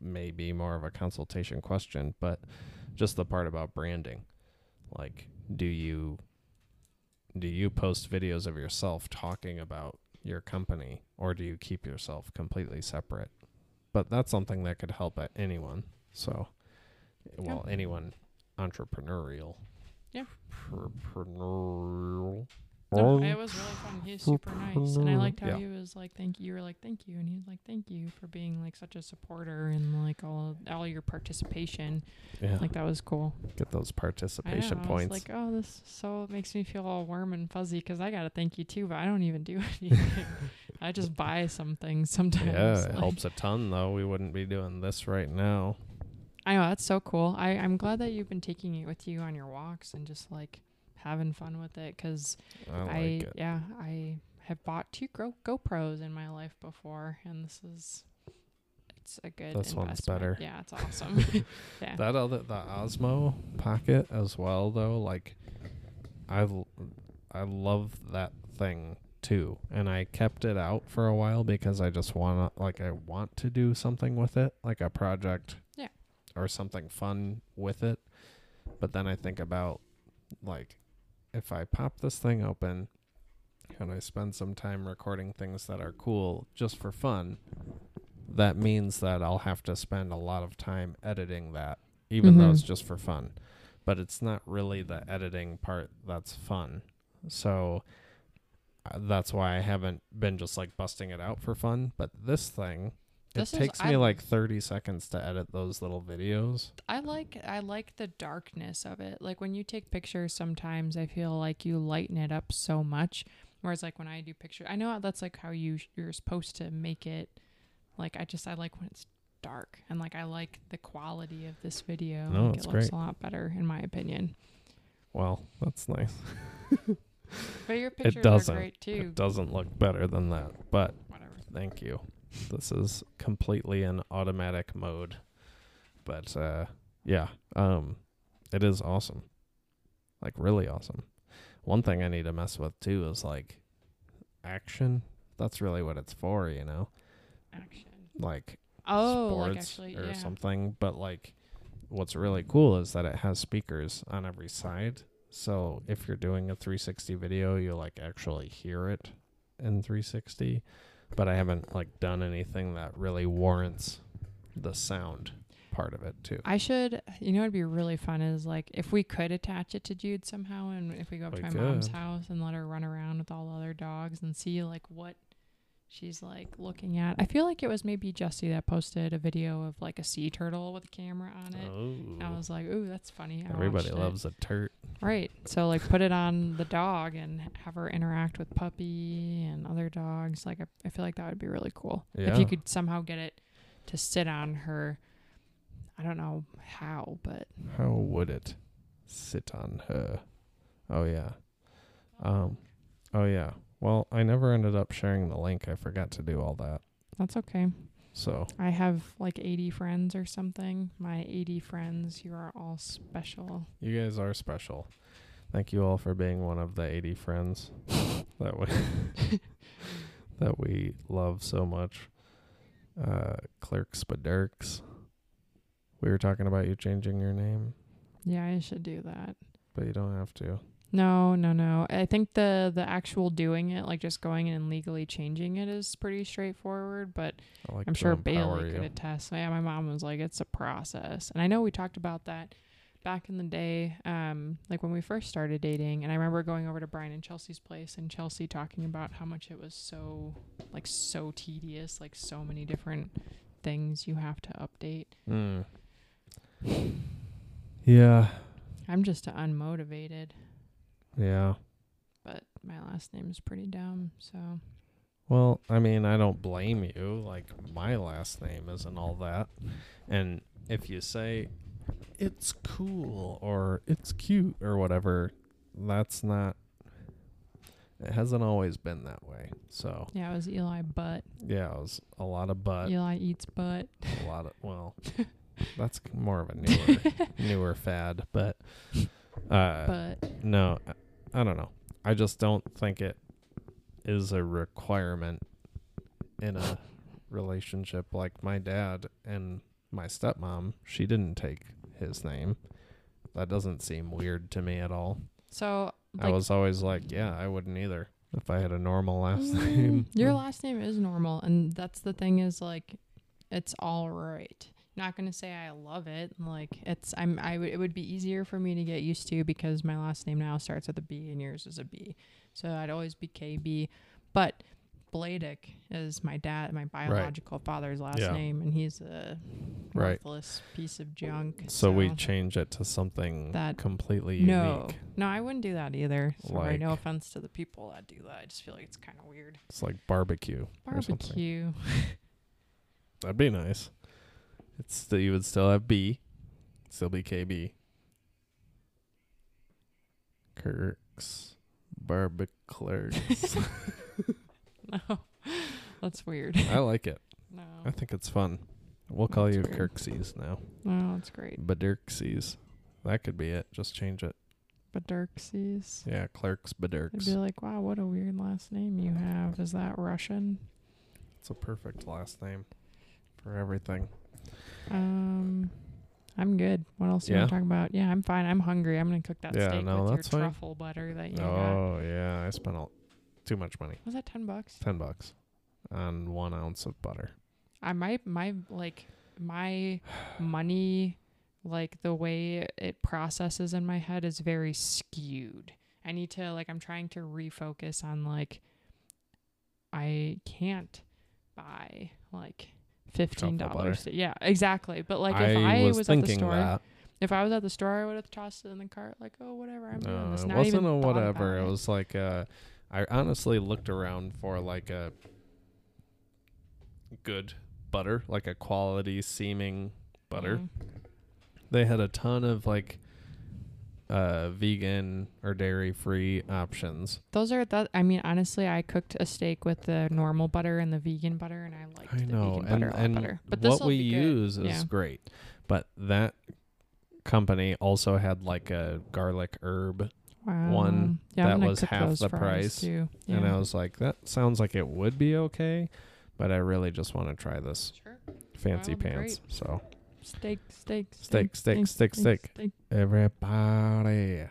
may be more of a consultation question, but just the part about branding. Like do you do you post videos of yourself talking about your company or do you keep yourself completely separate? But that's something that could help anyone. So well, anyone entrepreneurial. Yeah. Entrepreneurial. No, it was really fun. He was super nice, and I liked how Yeah. he was like, "Thank you." You were like, "Thank you," and he was like, "Thank you for being like such a supporter and like all all your participation." Yeah. Like that was cool. Get those I participation know, I points. was like, "Oh, this so makes me feel all warm and fuzzy because I gotta thank you too, but I don't even do anything. I just buy some things sometimes." yeah, it like- helps a ton though. We wouldn't be doing this right now. I know that's so cool. I I'm glad that you've been taking it with you on your walks and just like having fun with it because I like I it. yeah I have bought two Go GoPros in my life before, and this is it's a good. This one's better. Yeah, it's awesome. yeah, That other the Osmo Pocket as well though, like I l- I love that thing too. And I kept it out for a while because I just want to like I want to do something with it, like a project. Yeah. Or something fun with it. But then I think about like if I pop this thing open and I spend some time recording things that are cool just for fun, that means that I'll have to spend a lot of time editing that, even though Mhm. it's just for fun. But it's not really the editing part that's fun. So uh, that's why I haven't been just like busting it out for fun. But this thing, This it is- takes me I- like 30 seconds to edit those little videos. I like I like the darkness of it. Like when you take pictures, sometimes I feel like you lighten it up so much. Whereas like when I do pictures I know that's like how you you're supposed to make it. Like I just I like when it's dark and like I like the quality of this video. No, like it looks great. a lot better in my opinion. Well, that's nice. But your pictures It doesn't. are great too. It doesn't look better than that, but Whatever. Thank you. This is completely in automatic mode. But uh yeah, um it is awesome. Like really awesome. One thing I need to mess with too is like action. That's really what it's for, you know. Action. Like Oh, sports like actually, or yeah. something, but like what's really cool is that it has speakers on every side. So if you're doing a 360 video, you'll like actually hear it in 360. But I haven't like done anything that really warrants the sound part of it too. I should, you know, it'd be really fun is like if we could attach it to Jude somehow, and if we go up We to my mom's house and let her run around with all the other dogs and see like what she's like looking at. I feel like it was maybe Jesse that posted a video of like a sea turtle with a camera on it. Oh, I was like, ooh, that's funny. I everybody watched it. loves a turt. Right. So like put it on the dog and have her interact with puppy and other dogs. Like I, I feel like that would be really cool. If you could somehow get it to sit on her I don't know how, but How would it sit on her? Oh yeah. Um. Oh yeah. Well, I never ended up sharing the link. I forgot to do all that. that's okay. So I have like 80 friends or something. My 80 friends, you are all special. you guys are special. Thank you all for being one of the 80 friends that we that we love so much. Uh, Clerks Spaderks. We were talking about you changing your name, Yeah, I should do that. but you don't have to. No, no, no. I think the the actual doing it, like just going in and legally changing it, is pretty straightforward. But like I'm sure Bailey you. could attest. Yeah, my mom was like, it's a process, and I know we talked about that back in the day, um, like when we first started dating. And I remember going over to Brian and Chelsea's place, and Chelsea talking about how much it was so, like, so tedious, like so many different things you have to update. Mm. Yeah. I'm just unmotivated, Yeah. but my last name is pretty dumb, so Well, I mean, I don't blame you. Like my last name isn't all that. And if you say it's cool or it's cute or whatever, that's not it hasn't always been that way. So, Yeah, it was Eli Butt. yeah, it was a lot of butt, Eli eats butt. a lot of well, that's more of a newer newer fad, but uh But no, I, don't know. I just don't think it is a requirement in a relationship like my dad and my stepmom. She didn't take his name. That doesn't seem weird to me at all. so I was always like, yeah, I wouldn't either if I had a normal last Mm, name. Your last name is normal, and that's the thing is like, it's all right. Not gonna say I love it. Like it's I'm I would it would be easier for me to get used to because my last name now starts with a B and yours is a B, so I'd always be KB. But Bladick is my dad, my biological father's last Yeah. name, and he's a Right. worthless piece of junk. So we change it to something That- completely no, unique. no, I wouldn't do that either. Sorry, no offense to the people that do that. I just feel like it's kind of weird. It's like barbecue. Barbecue. That'd be nice. It's still you would still have B, still be KB. Kirk's Barbeclerks. No, that's weird. I like it. No, I think it's fun. We'll call That's you weird. Kirksies now. no, that's great. Badirksies. That could be it. Just change it. But Dirksies. Yeah, Clerks I'd be like, wow, what a weird last name you have. Is that Russian? It's a perfect last name for everything. Um, I'm good. What else do you want to talk about? Yeah, I'm fine. I'm hungry. I'm gonna cook that Yeah, steak no, with that's your fine. truffle butter that you got. oh yeah, I spent all, too much money. Was that ten bucks? Ten bucks on one ounce of butter. I might my like my money like the way it processes in my head is very skewed. I need to like I'm trying to refocus on like I can't buy like fifteen dollars. Yeah, exactly. But like if I, was, was, at the store, that. if I was at the store, I would have tossed it in the cart. Like, oh, whatever, I'm doing No, this. it Not wasn't even a whatever. about It was like uh I honestly looked around for like a good butter, like a quality seeming butter. Mhm. They had a ton of like uh vegan or dairy free options. Those are that. I mean, honestly, I cooked a steak with the normal butter and the vegan butter, and I liked I the know, vegan and butter and better. But what we use is Yeah. great. But that company also had like a garlic herb Wow. one yeah, that was half the price. Yeah. and I was like that sounds like it would be okay, but I really just want to try this sure. fancy pants. So Steak, steak, Steak, steak, steak, steak. steak. everybody.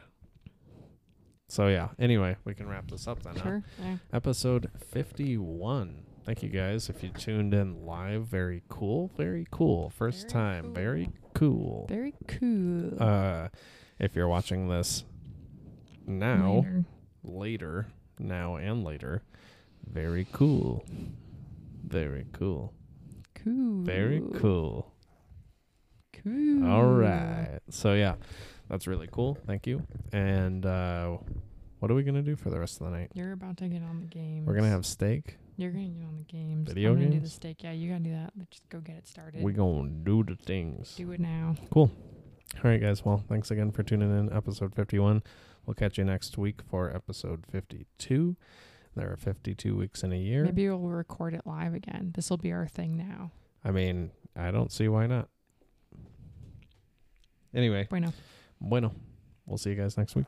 So yeah. Anyway, we can wrap this up then. huh? Sure. Yeah. Episode fifty-one. Thank you guys if you tuned in live. Very cool. Very cool. First Very time. Very cool. Very cool. Uh, if you're watching this now, Later. later, now and later, very cool. Very cool. Cool. Very cool. Cool. All right. So yeah, that's really cool. Thank you. And uh, what are we gonna do for the rest of the night? You're about to get on the games. We're gonna have steak. You're gonna get on the games. Video I'm gonna do the steak. Yeah, you gotta do that. Let's just go get it started. We gonna do the things. do it now. Cool. All right, guys. Well, thanks again for tuning in. Episode fifty-one. We'll catch you next week for episode fifty-two. There are fifty-two weeks in a year. Maybe we'll record it live again. This will be our thing now. I mean, I don't see why not. Anyway. Bueno. Bueno. We'll see you guys next week.